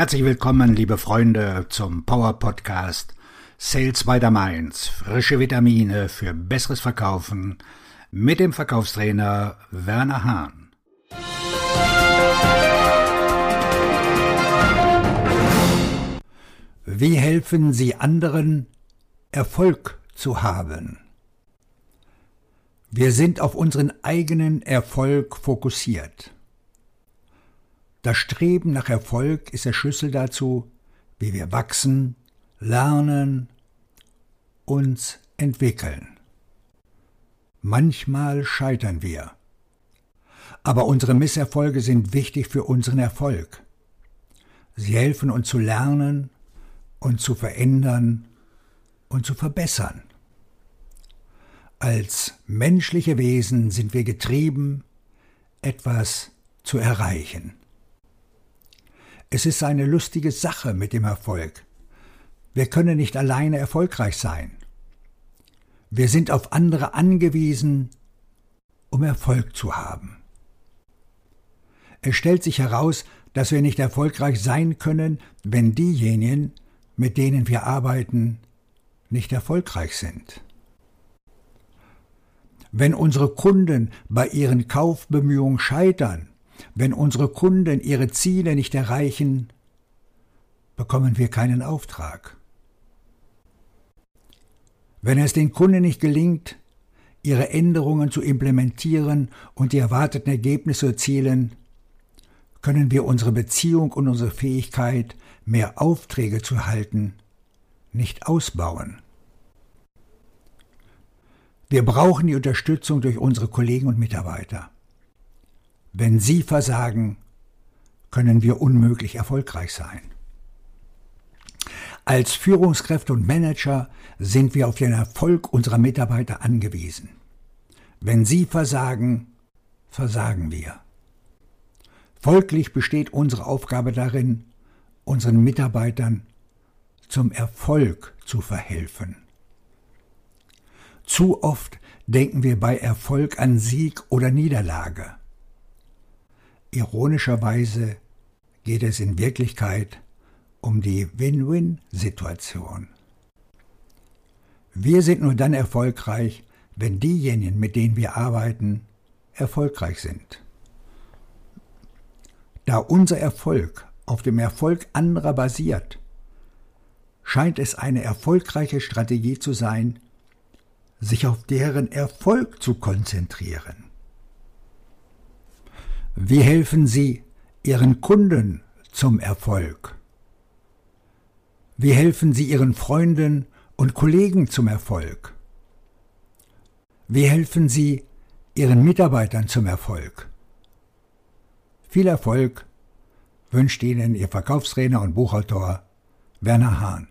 Herzlich willkommen, liebe Freunde, zum Power Podcast Sales by the Mainz. Frische Vitamine für besseres Verkaufen mit dem Verkaufstrainer Werner Hahn. Wie helfen Sie anderen, Erfolg zu haben? Wir sind auf unseren eigenen Erfolg fokussiert. Das Streben nach Erfolg ist der Schlüssel dazu, wie wir wachsen, lernen, uns entwickeln. Manchmal scheitern wir. Aber unsere Misserfolge sind wichtig für unseren Erfolg. Sie helfen uns zu lernen und zu verändern und zu verbessern. Als menschliche Wesen sind wir getrieben, etwas zu erreichen. Es ist eine lustige Sache mit dem Erfolg. Wir können nicht alleine erfolgreich sein. Wir sind auf andere angewiesen, um Erfolg zu haben. Es stellt sich heraus, dass wir nicht erfolgreich sein können, wenn diejenigen, mit denen wir arbeiten, nicht erfolgreich sind. Wenn unsere Kunden bei ihren Kaufbemühungen scheitern, wenn unsere Kunden ihre Ziele nicht erreichen, bekommen wir keinen Auftrag. Wenn es den Kunden nicht gelingt, ihre Änderungen zu implementieren und die erwarteten Ergebnisse zu erzielen, können wir unsere Beziehung und unsere Fähigkeit, mehr Aufträge zu halten, nicht ausbauen. Wir brauchen die Unterstützung durch unsere Kollegen und Mitarbeiter. Wenn sie versagen, können wir unmöglich erfolgreich sein. Als Führungskräfte und Manager sind wir auf den Erfolg unserer Mitarbeiter angewiesen. Wenn sie versagen, versagen wir. Folglich besteht unsere Aufgabe darin, unseren Mitarbeitern zum Erfolg zu verhelfen. Zu oft denken wir bei Erfolg an Sieg oder Niederlage. Ironischerweise geht es in Wirklichkeit um die Win-Win-Situation. Wir sind nur dann erfolgreich, wenn diejenigen, mit denen wir arbeiten, erfolgreich sind. Da unser Erfolg auf dem Erfolg anderer basiert, scheint es eine erfolgreiche Strategie zu sein, sich auf deren Erfolg zu konzentrieren. Wie helfen Sie Ihren Kunden zum Erfolg? Wie helfen Sie Ihren Freunden und Kollegen zum Erfolg? Wie helfen Sie Ihren Mitarbeitern zum Erfolg? Viel Erfolg wünscht Ihnen Ihr Verkaufstrainer und Buchautor Werner Hahn.